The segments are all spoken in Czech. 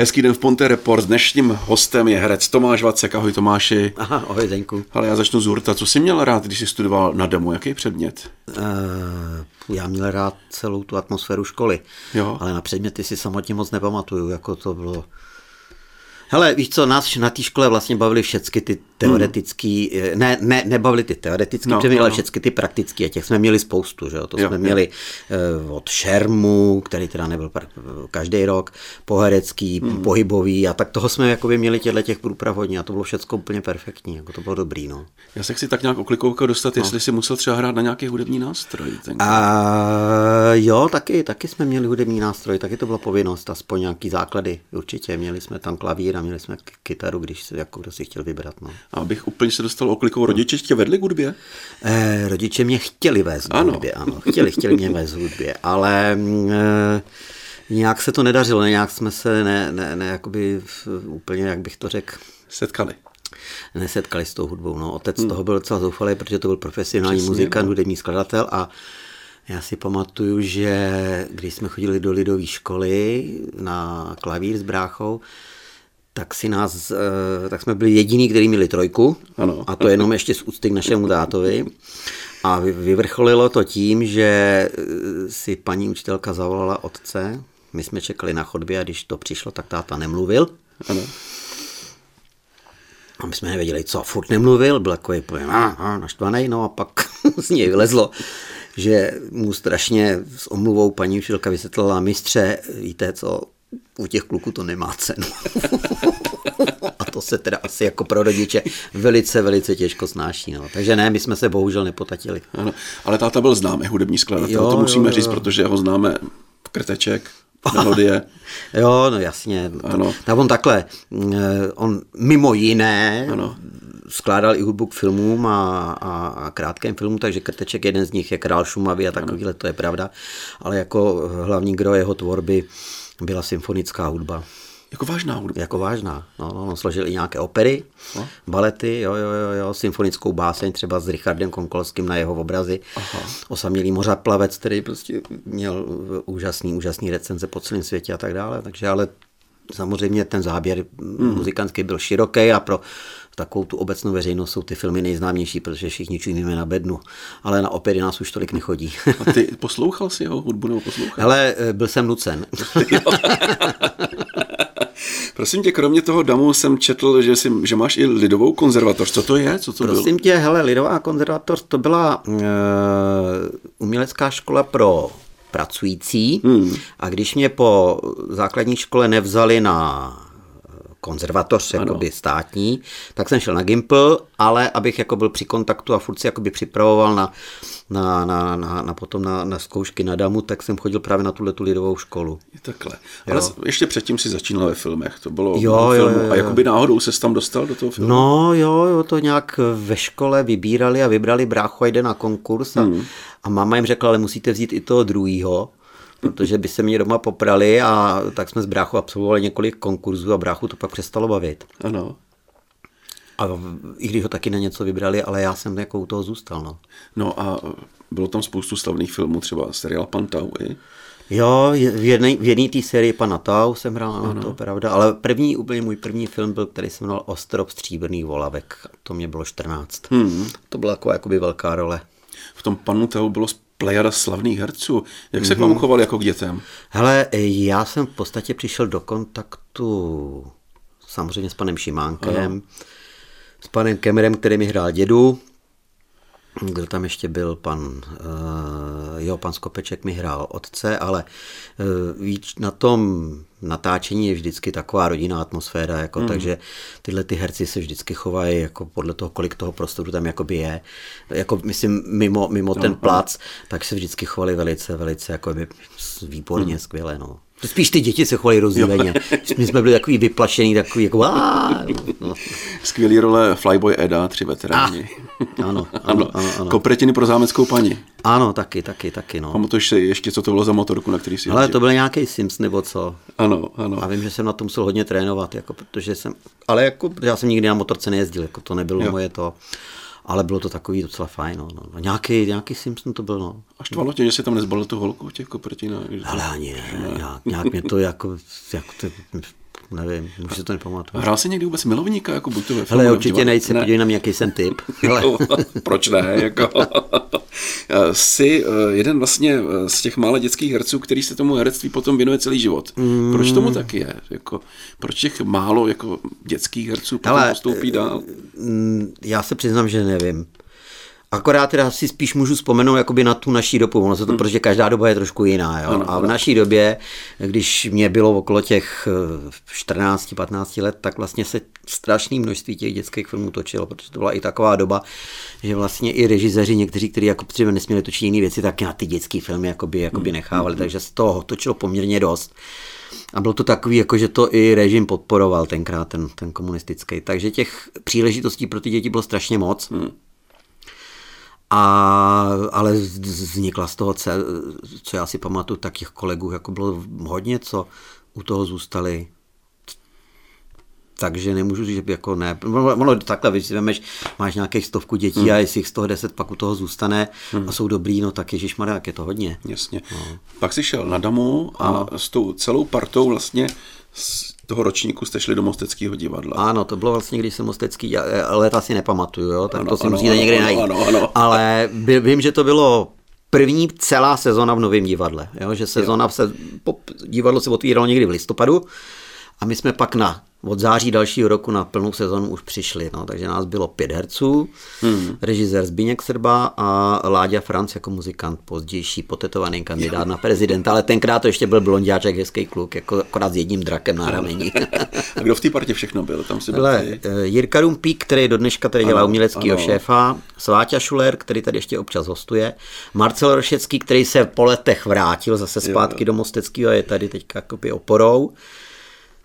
Hezký den v Ponte Report. Dnešním hostem je herec Tomáš Vacek. Ahoj Tomáši. Aha, ahoj Zdeňku. Ale já začnu z hurta. Co jsi měl rád, když jsi studoval na demo? Jaký předmět? Uh, já měl rád celou tu atmosféru školy, Jo. ale na předměty si samotně moc nepamatuju, jako to bylo... Hele, víš co, nás na té škole vlastně bavili všechny ty teoretický, hmm. ne, ne, nebavili ty teoretický No, no, předměty, no, ale no. všechny ty praktický a těch jsme měli spoustu, že jo, to Jo, jsme jo. měli uh, od šermu, který teda nebyl každý rok, poherecký, hmm. pohybový a tak toho jsme jakoby měli těchto těch průprav hodně a to bylo všechno úplně perfektní, jako to bylo dobrý, no. Já se chci tak nějak oklikovka dostat, jestli jsi musel třeba hrát na nějaký hudební nástroj. tenkrát. A jo, taky, taky jsme měli hudební nástroj, taky to byla povinnost, aspoň nějaký základy, určitě. Měli jsme tam klavír a měli jsme kytaru, když se jako kdo si chtěl vybrat. No. A abych úplně se dostal oklikou, rodiče tě vedli k hudbě? Eh, rodiče mě chtěli vést k Ano. hudbě, ano, chtěli, chtěli mě vést k hudbě, ale mm, eh, nějak se to nedařilo, nějak jsme se ne, ne, ne jakoby úplně, jak bych to řekl, Setkali. nesetkali s tou hudbou. No. Otec hmm. toho byl docela zoufalý, protože to byl profesionální Přesně, muzikant, no. hudební skladatel a já si pamatuju, že když jsme chodili do lidové školy na klavír s bráchou, tak si nás, eh, tak jsme byli jediní, kteří měli trojku Ano. a to jenom ještě z úcty k našemu tátovi. A vy- vyvrcholilo to tím, že eh, si paní učitelka zavolala otce, my jsme čekali na chodbě a když to přišlo, tak táta nemluvil. Ano. A my jsme nevěděli, co, furt nemluvil, byl takový a, a, naštvaný, no a pak z něj vylezlo, že mu strašně s omluvou paní učitelka vysvětlila, mistře, víte co, u těch kluků to nemá cenu. a to se teda asi jako pro rodiče velice, velice těžko snáší. No. Takže ne, my jsme se bohužel nepotatili. ano. Ale táta byl známý hudební skladatel, Jo, to musíme jo, říct, jo. protože ho známe krteček, melodie. Jo, no jasně. Ano. Tak on takhle, eh, on mimo jiné Ano. skládal i hudbu k filmům a, a, a krátkým filmům, takže Krteček jeden z nich je Král Šumavy a takovýhle, to je pravda. Ale jako hlavní gro jeho tvorby byla symfonická hudba. Jako vážná hudba. Jako vážná. No, no, on složil i nějaké opery, No. balety, jo, jo, jo, jo, symfonickou báseň třeba s Richardem Konkolským na jeho obrazy. Aha. Osamělý mořaplavec, který prostě měl úžasný, úžasný recenze po celém světě a tak dále. Takže ale samozřejmě ten záběr Hmm. muzikantský byl široký a pro takovou tu obecnou veřejnost jsou ty filmy nejznámější, protože všichni čumíme na bednu. Ale na opery nás už tolik nechodí. A ty poslouchal jsi jeho hudbu nebo poslouchal? Hele, eh, byl jsem nucen. Prosím tě, kromě toho damu jsem četl, že, jsi, že máš i lidovou konzervatoř. Co to je? Co to bylo? Prosím tě, hele, Lidová konzervatoř, to byla uh, umělecká škola pro pracující hmm. a když mě po základní škole nevzali na konzervatoř, jakoby státní, tak jsem šel na Gimpl, ale abych jako byl při kontaktu a furt si jakoby připravoval na, na, na, na, na potom na, na zkoušky na damu, tak jsem chodil právě na tuhle tu lidovou školu. Je takhle. Ale ještě předtím si začínal ve filmech. To bylo Jo, jo, filmu. jo, jo. A jakoby náhodou se tam dostal do toho filmu. No jo, jo, to nějak ve škole vybírali a vybrali bráchu a jde na konkurs a, hmm. a máma jim řekla, ale musíte vzít i toho druhýho, protože by se mě doma poprali a tak jsme s bráchou absolvovali několik konkurzů a bráchu to pak přestalo bavit. Ano. A i když ho taky na něco vybrali, ale já jsem jako u toho zůstal, no. No a bylo tam spoustu slavných filmů, třeba seriál Pantau i. Jo, v jedné v jedné té sérii Pana Tau jsem hrál, ano. to je pravda, ale první, úplně můj první film byl, který se jmenoval Ostrov stříbrných volavek, to mě bylo 14. Hmm. To byla jako jakoby velká role. V tom Panu Tau bylo plejada slavných herců. Jak se k vám choval jako k dětem? Hele, já jsem v podstatě přišel do kontaktu samozřejmě s panem Šimánkem, ano. s panem Kemerem, který mi hrál dědu, kdo tam ještě byl, pan, uh, jo, pan Skopeček mi hrál otce, ale uh, víc na tom natáčení je vždycky taková rodinná atmosféra, jako, mm. takže tyhle ty herci se vždycky chovají jako podle toho, kolik toho prostoru tam jakoby je. Jako myslím, mimo, mimo ten plac, tak se vždycky chovali velice, velice jakoby výborně, mm. skvěle, no. Spíš ty děti se chovaly rozdíleně. My jsme byli takový vyplašený, takový jako "Aaa", no. Skvělý role Flyboy Eda, tři veteráni. Ano, ano, ano, ano. Kopretiny pro zámeckou paní. Ano, taky, taky, taky, no. Pamatuješ si ještě, co to bylo za motorku, na který si Ale to byl nějaký Sims nebo co. Ano, ano. A vím, že jsem na to musel hodně trénovat, jako, protože jsem, ale jako, já jsem nikdy na motorce nejezdil, jako to nebylo jo. moje to, ale bylo to takový docela fajn, no. no. A Nějaký, nějaký Simpson to byl, no. A štvalo tě, že si tam nezbalil tu holku v těch to- Ale ani ne, nějak, nějak mě to jako, jako to, nevím, už si to nepamatuju. Hrál jsi někdy vůbec milovníka, jako buď to ve Hele, určitě divadle? nejsi, podívej na mě, jaký jsem typ. Hele, Proč ne? Jako. Jsi eh, jeden vlastně eh, z těch mála dětských herců, který se tomu herectví potom věnuje celý život. Proč tomu tak je? Jako, proč těch málo jako dětských herců potom Hele, postoupí dál? Mm, já se přiznám, že nevím. Akorát teda si spíš můžu vzpomenout jakoby na tu naší dobu, ono se to, protože každá doba je trošku jiná. Jo? A v naší době, když mě bylo okolo těch 14-15 let, tak vlastně se strašné množství těch dětských filmů točilo, protože to byla i taková doba, že vlastně i režiséři někteří, kteří jako třeba nesměli točit jiné věci, tak na ty dětské filmy jakoby, jakoby nechávali, takže se toho točilo poměrně dost. A bylo to takový, jako že to i režim podporoval tenkrát, ten, ten komunistický. Takže těch příležitostí pro ty děti bylo strašně moc. Hmm. A, ale vznikla z toho, co já si pamatuju, tak těch kolegů jako bylo hodně, co u toho zůstali. Takže nemůžu říct, že by jako ne. Ono takhle, když si vemeš, máš nějakých stovku dětí hmm. a jestli jich z toho deset pak u toho zůstane hmm. a jsou dobrý, no tak ježišmarja, jak je to hodně. Jasně. Pak jsi šel na Damu a s tou celou partou vlastně toho ročníku jste šli do Mosteckého divadla. Ano, to bylo vlastně, když jsem Mostecký, já- let si nepamatuju, jo, tak Ano, to si ano, musíte ano, někde ano, najít. ano, ano. Ale vím, že to bylo první celá sezona v Novém divadle, jo, že sezona se, po, divadlo se otvíralo někdy v listopadu a my jsme pak na od září dalšího roku na plnou sezonu už přišli, no, takže nás bylo pět herců, hmm. režisér Zbigněk Srba a Láďa Franc jako muzikant, pozdější potetovaný kandidát na prezidenta, ale tenkrát to ještě byl blondiáček, hezký kluk, jako akorát s jedním drakem na rameni. A kdo v té partě všechno byl? Tam si byl Hele, ty? Jirka Rumpík, který do dneška tady dělá uměleckého šéfa, Sváťa Šuler, který tady ještě občas hostuje, Marcel Rošecký, který se po letech vrátil zase zpátky do Mosteckého a je tady teďka oporou,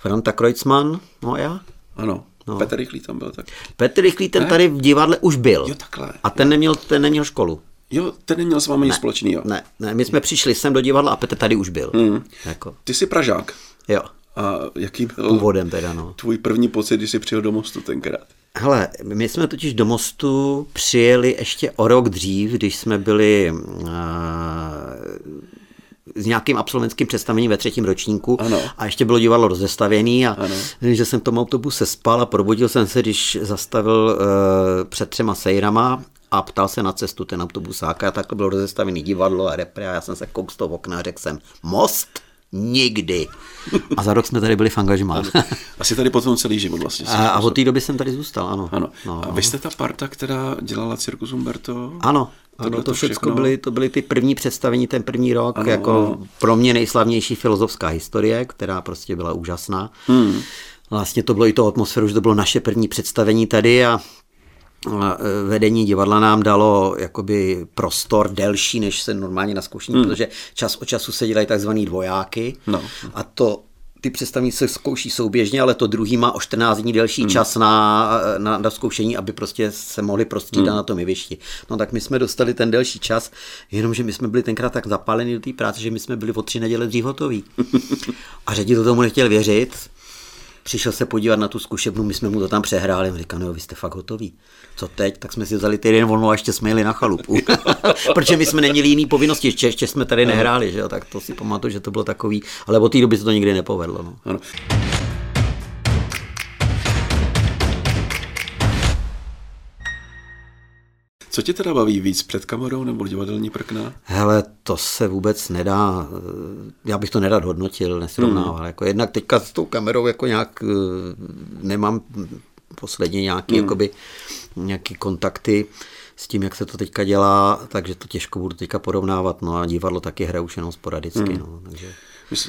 Franta Kreutzmann, no a já. Ano. No. Petr Rychlý tam byl tak. Petr Rychlý, ten tady v divadle už byl. Jo, takhle. A ten neměl, ten neměl školu. Jo, ten neměl s vámi nic společného. Ne, ne, my jsme přišli sem do divadla a Petr tady už byl. Hmm. Jako, Ty jsi Pražák. jo, A jaký byl původem teda, no. tvůj první pocit, když jsi přijel do mostu tenkrát? Hele, my jsme totiž do Mostu přijeli ještě o rok dřív, když jsme byli uh, s nějakým absolventským představením ve třetím ročníku Ano. a ještě bylo divadlo rozestavěný a Ano. že jsem v tom autobuse spal a probudil jsem se, když zastavil uh, před třema sejrama a ptal se na cestu ten autobusák a takhle bylo rozestavený divadlo a repre a já jsem se kouk z toho okna a řekl jsem, most nikdy. A za rok jsme tady byli v angažmá. Asi tady potom celý život vlastně. A, a od té doby jsem tady zůstal, ano. Ano. No. A vy jste ta parta, která dělala Cirkus Umberto? Ano, ano to to všechno byly, to byly ty první představení, ten první rok, Ano, jako ano. pro mě nejslavnější filozofská historie, která prostě byla úžasná. Hmm. Vlastně to bylo i to atmosféru, že to bylo naše první představení tady a a, e, vedení divadla nám dalo jakoby prostor delší, než se normálně na zkoušení, hmm. protože čas od času se dělají takzvaný dvojáky No. a to ty představení se zkouší souběžně, ale to druhý má o 14 dní delší hmm. čas na, na, na zkoušení, aby prostě se mohli prostřídat hmm. na tom jevišti. No tak my jsme dostali ten delší čas, jenomže my jsme byli tenkrát tak zapáleni do té práce, že my jsme byli o tři neděle dřív hotoví. A ředitel tomu nechtěl věřit, přišel se podívat na tu zkušebnu, my jsme mu to tam přehráli, on říkal, no vy jste fakt hotoví. Co teď? Tak jsme si vzali týden volno a ještě jsme jeli na chalupu. Protože my jsme neměli jiný povinnosti, ještě, ještě jsme tady nehráli, že jo? tak to si pamatuju, že to bylo takový, ale od té doby se to nikdy nepovedlo. No. Ano. Co tě teda baví víc, před kamerou nebo divadelní prkna? Hele, to se vůbec nedá, já bych to nerad hodnotil, nesrovnával. Hmm. Jako jednak teďka s tou kamerou jako nějak eh, nemám posledně nějaký, hmm. jakoby, nějaký kontakty s tím, jak se to teďka dělá, takže to těžko budu teďka porovnávat. No a divadlo taky hraje už jenom sporadicky. Hmm. No, takže...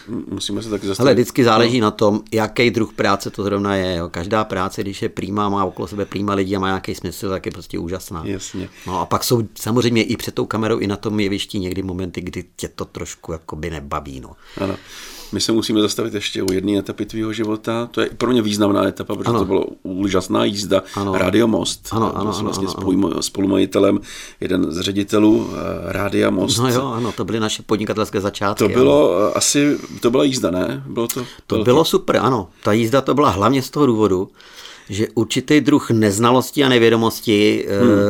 Musíme se taky zastavit. Ale vždycky záleží no. na tom, jaký druh práce to zrovna je. Jo. Každá práce, když je prýmá, má okolo sebe prýmá lidi a má nějaký smysl, tak je prostě úžasná. Jasně. No a pak jsou samozřejmě i před tou kamerou, i na tom jevišti někdy momenty, kdy tě to trošku jakoby nebaví. No. Ano. My se musíme zastavit ještě u jedné etapy tvýho života. To je pro mě významná etapa, protože Ano. to bylo úžasná jízda. Ano. Rádio Most. Ano, To ano, ano, vlastně ano, spolu, spolumajitelem, jeden z ředitelů eh, Rádia Most. no jo, ano, to byly naše podnikatelské začátky. To ano. bylo eh, asi, to byla jízda, ne? Bylo to, To bylo super, ano. Ta jízda to byla hlavně z toho důvodu, že určitý druh neznalosti a nevědomosti hmm. e,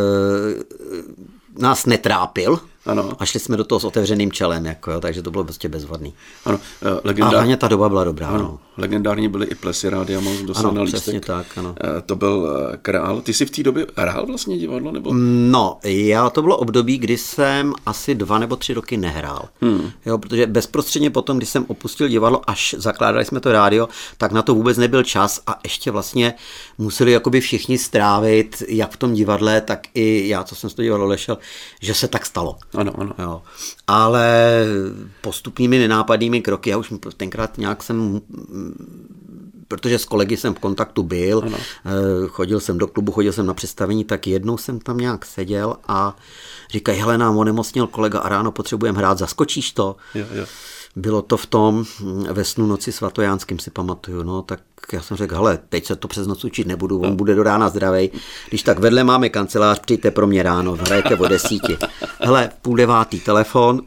nás netrápil. Ano. A šli jsme do toho s otevřeným čelem, jako, jo, takže to bylo prostě bezvadný. Ano, eh, A legendár... hlavně ta doba byla dobrá. ano, No. legendární byly i plesy Rádia Mouse dostal Ano, přesně lístek. tak, ano. Eh, To byl eh, král. Ty jsi v té době hrál vlastně divadlo? Nebo? No, já to bylo období, kdy jsem asi dva nebo tři roky nehrál. Hmm. Jo, protože bezprostředně potom, když jsem opustil divadlo, až zakládali jsme to rádio, tak na to vůbec nebyl čas a ještě vlastně museli jakoby všichni strávit, jak v tom divadle, tak i já, co jsem z toho divadlo lešel, že se tak stalo. Ano, ano. Jo. Ale postupnými nenápadnými kroky, já už tenkrát nějak jsem, protože s kolegy jsem v kontaktu byl, ano. chodil jsem do klubu, chodil jsem na představení, tak jednou jsem tam nějak seděl a říkají, hele, nám onemocněl kolega a ráno potřebujeme hrát, zaskočíš to? Jo, jo. Bylo to v tom ve snu noci svatojánským si pamatuju, no, tak já jsem řekl, hele, teď se to přes noc učit nebudu, on bude do rána zdravej. Když tak vedle máme kancelář, přijďte pro mě ráno, hrajte o desíti. Hele, půl devátý telefon,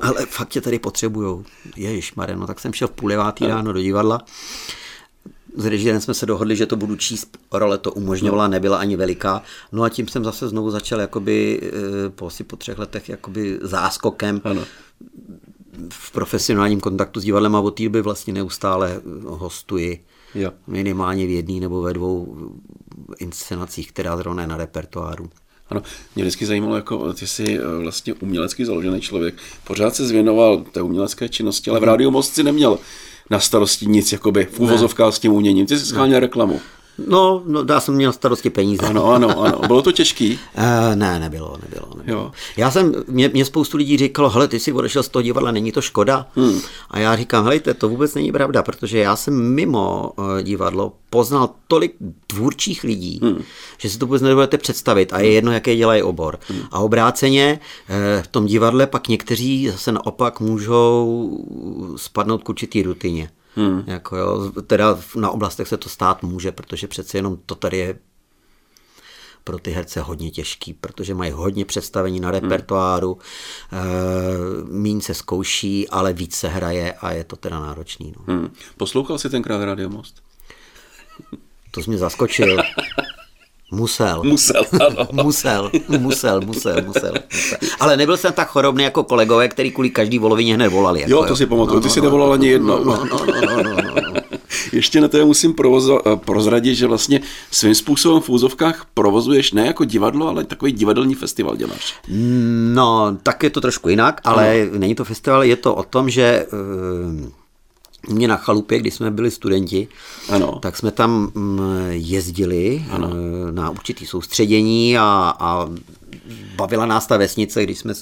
ale fakt tě tady potřebujou. Ježišmarja, no tak jsem šel v půl devátý ráno do divadla. S režisérem jsme se dohodli, že to budu číst, role to umožňovala, nebyla ani veliká. No a tím jsem zase znovu začal jakoby eh, po asi po třech letech jakoby záskokem Ano. V profesionálním kontaktu s divadlem a od té doby vlastně neustále hostuji Jo. minimálně v jedné nebo ve dvou inscenacích, která zrovna je na repertoáru. Ano, mě vždycky zajímalo, jako ty jsi eh, vlastně umělecky založený člověk, pořád se zvěnoval té umělecké činnosti, ale v Rádiu Most si neměl na starosti nic, jakoby v úvozovkách s tím uměním. Ty jsi scháněl reklamu. No, no já jsem měl starosti peníze. Ano, ano, ano. Bylo to těžký? Uh, ne, nebylo, nebylo. nebylo. Jo. Já jsem, mě, mě spoustu lidí říkalo, hele, ty jsi odešel z toho divadla, není to škoda? Hmm. A já říkám, helejte, to vůbec není pravda, protože já jsem mimo uh, divadlo poznal tolik tvůrčích lidí, hmm. že si to vůbec nedovedete představit a je jedno, jaký dělají obor. Hmm. A obráceně uh, v tom divadle pak někteří zase naopak můžou spadnout k určitý rutině. Hmm. Jako jo, teda na oblastech se to stát může, protože přece jenom to tady je pro ty herce hodně těžký, protože mají hodně představení na repertoáru, hmm. míň se zkouší, ale víc se hraje a je to teda náročný. No. Hmm. Poslouchal jsi tenkrát Radio Most? To jsi mě zaskočil. Musel. Musel, ano. musel, musel, musel, musel. Ale nebyl jsem tak chorobný jako kolegové, který kvůli každý volovině hned volali. Jako, jo, to si pamatuju, ty si nevolal ani jedno. No, no, no, no, no, no, no. Ještě na to musím provozo, prozradit, že vlastně svým způsobem v úzovkách provozuješ ne jako divadlo, ale takový divadelní festival děláš. No, tak je to trošku jinak, ale ano. není to festival, je to o tom, že uh, mě na chalupě, když jsme byli studenti, ano. tak jsme tam mm, jezdili ano. na určitý soustředění a, a bavila nás ta vesnice, když jsme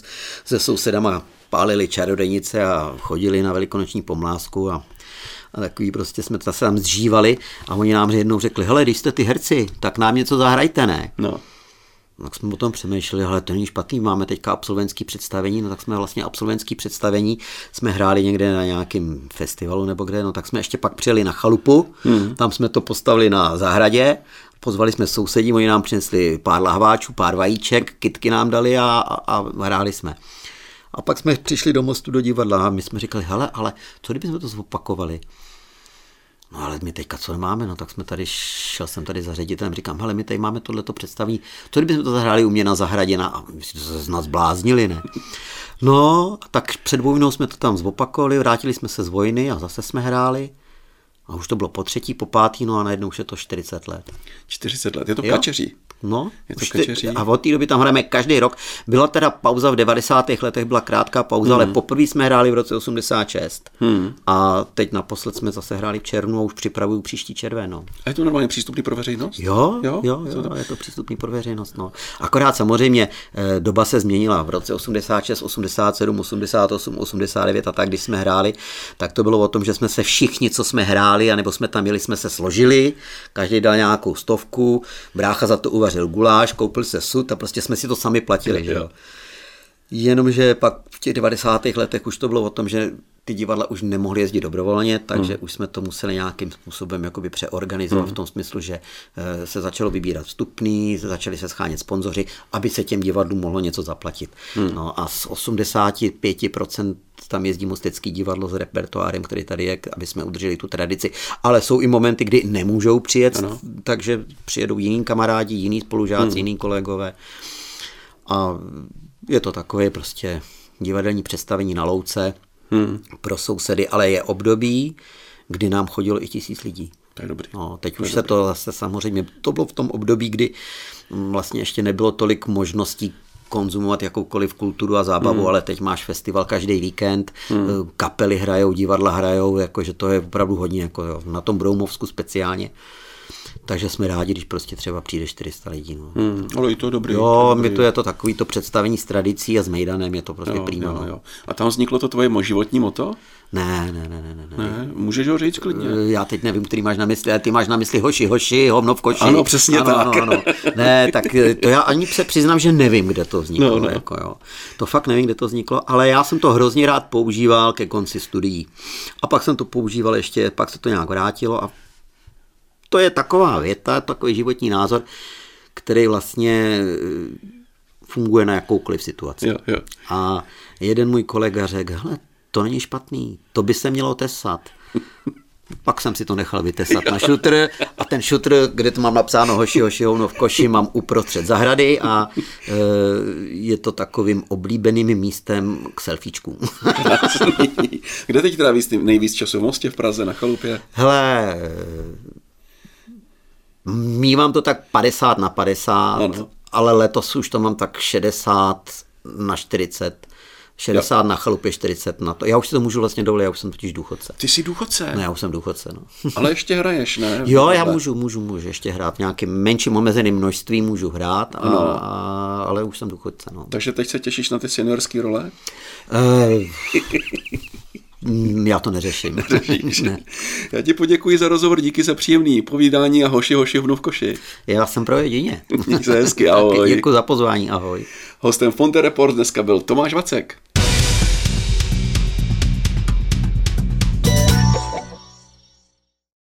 se sousedama pálili čarodejnice a chodili na velikonoční pomlásku a, a takový prostě jsme se tam zžívali a oni nám jednou řekli, hele, když jste ty herci, tak nám něco zahrajte, ne? No. Tak jsme o tom přemýšleli, ale to není špatný, máme teďka absolventský představení, no tak jsme vlastně absolventský představení, jsme hráli někde na nějakém festivalu nebo kde, no tak jsme ještě pak přijeli na chalupu, hmm. tam jsme to postavili na zahradě, pozvali jsme sousedí, oni nám přinesli pár lahváčů, pár vajíček, kitky nám dali a, a, a hráli jsme. A pak jsme přišli do mostu do divadla a my jsme říkali, hele, ale co kdybychom to zopakovali? No ale my teďka co máme, no tak jsme tady, šel jsem tady za ředitelem, říkám, hele, my tady máme tohleto představení, co kdybychom to zahráli u mě na zahradě, na, a my si to z nás bláznili, ne? No, tak před vojnou jsme to tam zopakovali, vrátili jsme se z vojny a zase jsme hráli. A už to bylo po třetí, po pátý, no a najednou už je to 40 let. 40 let, je to jo? kačeří. No, je to kačeří. A od té doby tam hrajeme každý rok. Byla teda pauza v 90. letech, byla krátká pauza, hmm. ale poprvé jsme hráli v roce 86. Hmm. A teď naposled jsme zase hráli v červnu a už připravuju příští červenou. A je to normálně přístupný pro veřejnost? Jo, jo, jo, jo to... je to přístupný pro veřejnost. No. Akorát samozřejmě doba se změnila v roce 86, 87, 88, 89 a tak, když jsme hráli, tak to bylo o tom, že jsme se všichni, co jsme hráli, anebo jsme tam měli, jsme se složili, každý dal nějakou stovku, brácha za to uvařil vařil guláš, koupil se sud a prostě jsme si to sami platili, že jo. Jenomže pak v těch 90. letech už to bylo o tom, že ty divadla už nemohly jezdit dobrovolně, takže hmm. už jsme to museli nějakým způsobem jakoby přeorganizovat hmm. v tom smyslu, že se začalo vybírat vstupný, začali se schánět sponzoři, aby se těm divadlům mohlo něco zaplatit. Hmm. No a z 85% tam jezdí Mostecký divadlo s repertoárem, který tady je, aby jsme udrželi tu tradici. Ale jsou i momenty, kdy nemůžou přijet, ano. takže přijedou jiní kamarádi, jiní spolužáci, hmm. jiní kolegové. A Je to takové prostě divadelní představení na louce hmm. pro sousedy, ale je období, kdy nám chodilo i tisíc lidí. To je dobrý. No, teď to už se to zase samozřejmě, to bylo v tom období, kdy vlastně ještě nebylo tolik možností konzumovat jakoukoliv kulturu a zábavu, hmm. ale teď máš festival každý víkend, hmm. kapely hrajou, divadla hrajou, jakože to je opravdu hodně, jako jo, na tom Broumovsku speciálně. Takže jsme rádi, když prostě třeba přijde 400 lidí. No. Hmm, ale i to dobrý. Jo, to mi to je to takový to představení s tradicí a s Mejdanem, je to prostě jo, prýma. Jo, no. jo. A tam vzniklo to tvoje životní moto? Ne, ne, ne, ne, ne, ne. Ne, můžeš ho říct klidně. Já teď nevím, který máš na mysli, ale ty máš na mysli hoši, hoši, hovno v koši. Ano, přesně ano, tak. Ano, ano. Ne, tak to já ani se přiznám, že nevím, kde to vzniklo. No, no. Jako, jo. To fakt nevím, kde to vzniklo, ale já jsem to hrozně rád používal ke konci studií. A pak jsem to používal ještě, pak se to nějak vrátilo a to je taková věta, takový životní názor, který vlastně eh, funguje na jakoukoliv situaci. Jo, jo. A jeden můj kolega řekl, hele, to není špatný, to by se mělo tesat. Pak jsem si to nechal vytesat na šutr a ten šutr, kde to mám napsáno hoši, hoši, hovno v koši, mám uprostřed zahrady a e, je to takovým oblíbeným místem k selfiečkům. Kde teď trávíš nejvíc času? V Mostě, v Praze, na chalupě? Hele, mývám to tak 50 na 50, Ano. ale letos už to mám tak 60 na 40. 60 jo. na chalupě, 40 na to. Já už si to můžu vlastně dovolit, já už jsem totiž důchodce. Ty jsi důchodce, Ne, já už jsem důchodce, no. ale ještě hraješ, ne? Jo, já můžu, můžu, můžu ještě hrát nějakým menším omezeným množství, můžu hrát, a, Ano. a, ale už jsem důchodce, no. Takže teď se těšíš na ty seniorské role? Mm, já to neřeším. ne. Já ti poděkuji za rozhovor, díky za příjemný povídání a hoši, hoši, hnu v koši. Já jsem pro jedině. Měj se hezky, ahoj. Děkuji za pozvání, ahoj. Hostem Fonte Report dneska byl Tomáš Vacek.